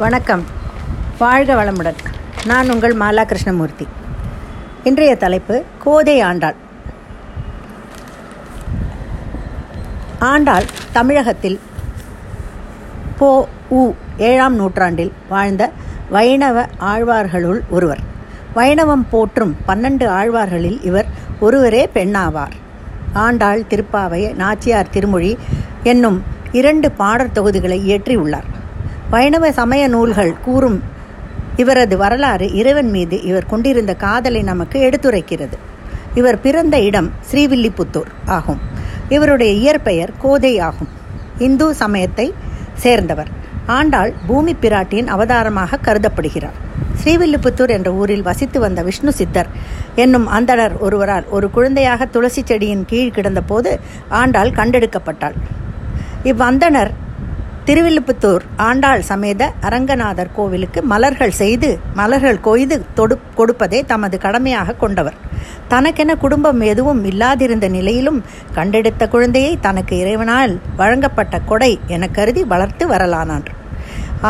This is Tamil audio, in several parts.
வணக்கம். வாழ்க வளமுடன். நான் உங்கள் மாலா கிருஷ்ணமூர்த்தி இன்றைய தலைப்பு கோதை ஆண்டாள். ஆண்டாள் தமிழகத்தில் போ உ ஏழாம் நூற்றாண்டில் வாழ்ந்த வைணவ ஆழ்வார்களுள் ஒருவர். வைணவம் போற்றும் பன்னெண்டு ஆழ்வார்களில் இவர் ஒருவரே பெண்ணாவார். ஆண்டாள் திருப்பாவை நாச்சியார் திருமொழி என்னும் இரண்டு பாடற் தொகுதிகளை இயற்றியுள்ளார். வைணவ சமய நூல்கள் கூறும் இவரது வரலாறு இறைவன் மீது இவர் கொண்டிருந்த காதலை நமக்கு எடுத்துரைக்கிறது. இவர் பிறந்த இடம் ஸ்ரீவில்லிபுத்தூர் ஆகும். இவருடைய இயற்பெயர் கோதை ஆகும். இந்து சமயத்தை சேர்ந்தவர். ஆண்டாள் பூமி பிராட்டியின் அவதாரமாக கருதப்படுகிறார். ஸ்ரீவில்லிபுத்தூர் என்ற ஊரில் வசித்து வந்த விஷ்ணு சித்தர் என்னும் அந்தணர் ஒருவரால் ஒரு குழந்தையாக துளசி செடியின் கீழ் கிடந்தபோது ஆண்டாள் கண்டெடுக்கப்பட்டாள். இவ்வந்தனர் திருவில்லிபுத்தூர் ஆண்டாள் சமேத அரங்கநாதர் கோவிலுக்கு மலர்கள் செய்து மலர்கள் கொய்து தொடு கொடுப்பதே தமது கடமையாக கொண்டவர். தனக்கென குடும்பம் எதுவும் இல்லாதிருந்த நிலையிலும் கண்டெடுத்த குழந்தையை தனக்கு இறைவனால் வழங்கப்பட்ட கொடை என கருதி வளர்த்து வரலானான்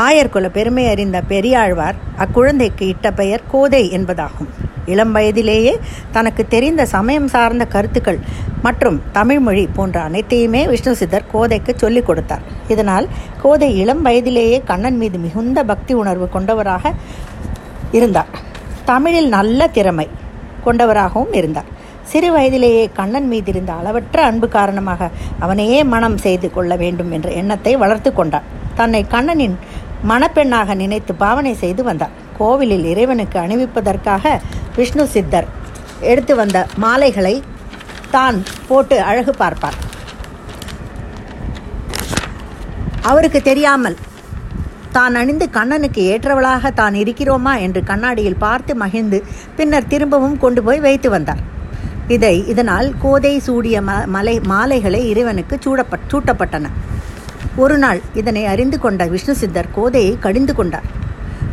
ஆயர்குல பெருமை அறிந்த பெரியாழ்வார் அக்குழந்தைக்கு இட்ட பெயர் கோதை என்பதாகும். இளம் வயதிலேயே தனக்கு தெரிந்த சமயம் சார்ந்த கருத்துக்கள் மற்றும் தமிழ்மொழி போன்ற அனைத்தையுமே விஷ்ணு சித்தர் கோதைக்கு சொல்லிக் கொடுத்தார். இதனால் கோதை இளம் வயதிலேயே கண்ணன் மீது மிகுந்த பக்தி உணர்வு கொண்டவராக இருந்தார். தமிழில் நல்ல திறமை கொண்டவராகவும் இருந்தார். சிறு வயதிலேயே கண்ணன் மீது இருந்த அளவற்ற அன்பு காரணமாக அவனையே மனம் செய்து கொள்ள வேண்டும் என்ற எண்ணத்தை வளர்த்து கொண்டார். தன்னை கண்ணனின் மணப்பெண்ணாக நினைத்து பாவனை செய்து வந்தார். கோவிலில் இறைவனுக்கு அணிவிப்பதற்காக விஷ்ணு சித்தர் எடுத்து வந்த மாலைகளை தான் போட்டு அழகு பார்ப்பார். அவருக்கு தெரியாமல் தான் அணிந்து கண்ணனுக்கு ஏற்றவளாக தான் இருக்கிறோமா என்று கண்ணாடியில் பார்த்து மகிழ்ந்து பின்னர் திரும்பவும் கொண்டு போய் வைத்து வந்தார். இதை இதனால் கோதை சூடிய ம மலை மாலைகளை இறைவனுக்கு சூடப்பட் சூட்டப்பட்டன. ஒரு நாள் இதனை அறிந்து கொண்ட விஷ்ணு சித்தர் கோதையை கடிந்து கொண்டார்.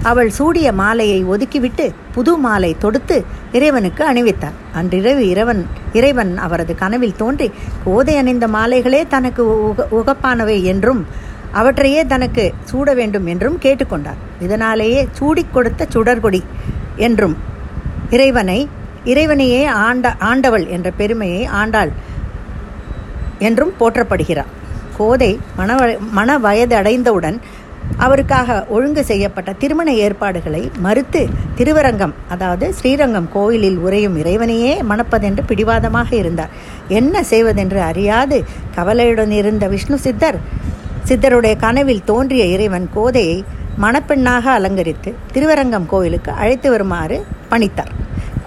அவள் சூடிய மாலையை ஒதுக்கிவிட்டு புது மாலை தொடுத்து இறைவனுக்கு அணிவித்தார் அன்றிரவு இறைவன் இறைவன் அவரது கனவில் தோன்றி கோதை அணிந்த மாலைகளே தனக்கு உக உகப்பானவை என்றும் அவற்றையே தனக்கு சூட வேண்டும் என்றும் கேட்டுக்கொண்டார். இதனாலேயே சூடிக் கொடுத்த சுடர்கொடி என்றும் இறைவனை இறைவனையே ஆண்ட ஆண்டவள் என்ற பெருமையை ஆண்டாள் என்றும் போற்றப்படுகிறார். கோதை மன மன வயது அடைந்தவுடன் அவருக்காக ஒழுங்கு செய்யப்பட்ட திருமண ஏற்பாடுகளை மறுத்து திருவரங்கம் அதாவது ஸ்ரீரங்கம் கோயிலில் உரையும் இறைவனையே மணப்பதென்று பிடிவாதமாக இருந்தார். என்ன செய்வதென்று அறியாது கவலையுடன் இருந்த விஷ்ணு சித்தர் சித்தருடைய கனவில் தோன்றிய இறைவன் கோதையை மணப்பெண்ணாக அலங்கரித்து திருவரங்கம் கோயிலுக்கு அழைத்து வருமாறு பணித்தார்.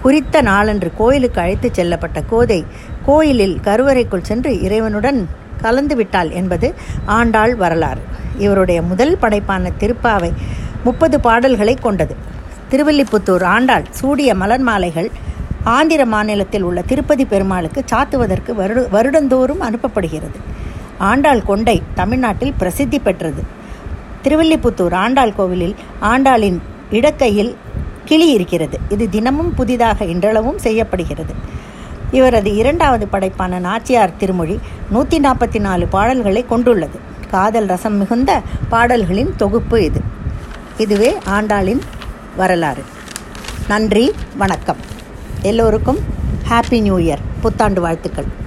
குறித்த நாளன்று கோயிலுக்கு அழைத்து செல்லப்பட்ட கோதை கோயிலில் கருவறைக்குள் சென்று இறைவனுடன் கலந்துவிட்டாள் என்பது ஆண்டாள் வரலாறு. இவருடைய முதல் படைப்பான திருப்பாவை முப்பது பாடல்களை கொண்டது. திருவில்லிபுத்தூர் ஆண்டாள் சூடிய மலர் மாலைகள் ஆந்திர மாநிலத்தில் உள்ள திருப்பதி பெருமாளுக்கு சாத்துவதற்கு வருட வருடந்தோறும் அனுப்பப்படுகிறது. ஆண்டாள் கொண்டை தமிழ்நாட்டில் பிரசித்தி பெற்றது. திருவில்லிபுத்தூர் ஆண்டாள் கோவிலில் ஆண்டாளின் இடக்கையில் கிளி இருக்கிறது. இது தினமும் புதிதாக இன்றளவும் செய்யப்படுகிறது. இவரது இரண்டாவது படைப்பான நாச்சியார் திருமொழி நூற்றி நாற்பத்தி நாலு பாடல்களை கொண்டுள்ளது. காதல் ரசம் மிகுந்த பாடல்களின் தொகுப்பு இது. இதுவே ஆண்டாளின் வரலாறு. நன்றி வணக்கம். எல்லோருக்கும் ஹாப்பி நியூ இயர் புத்தாண்டு வாழ்த்துக்கள்.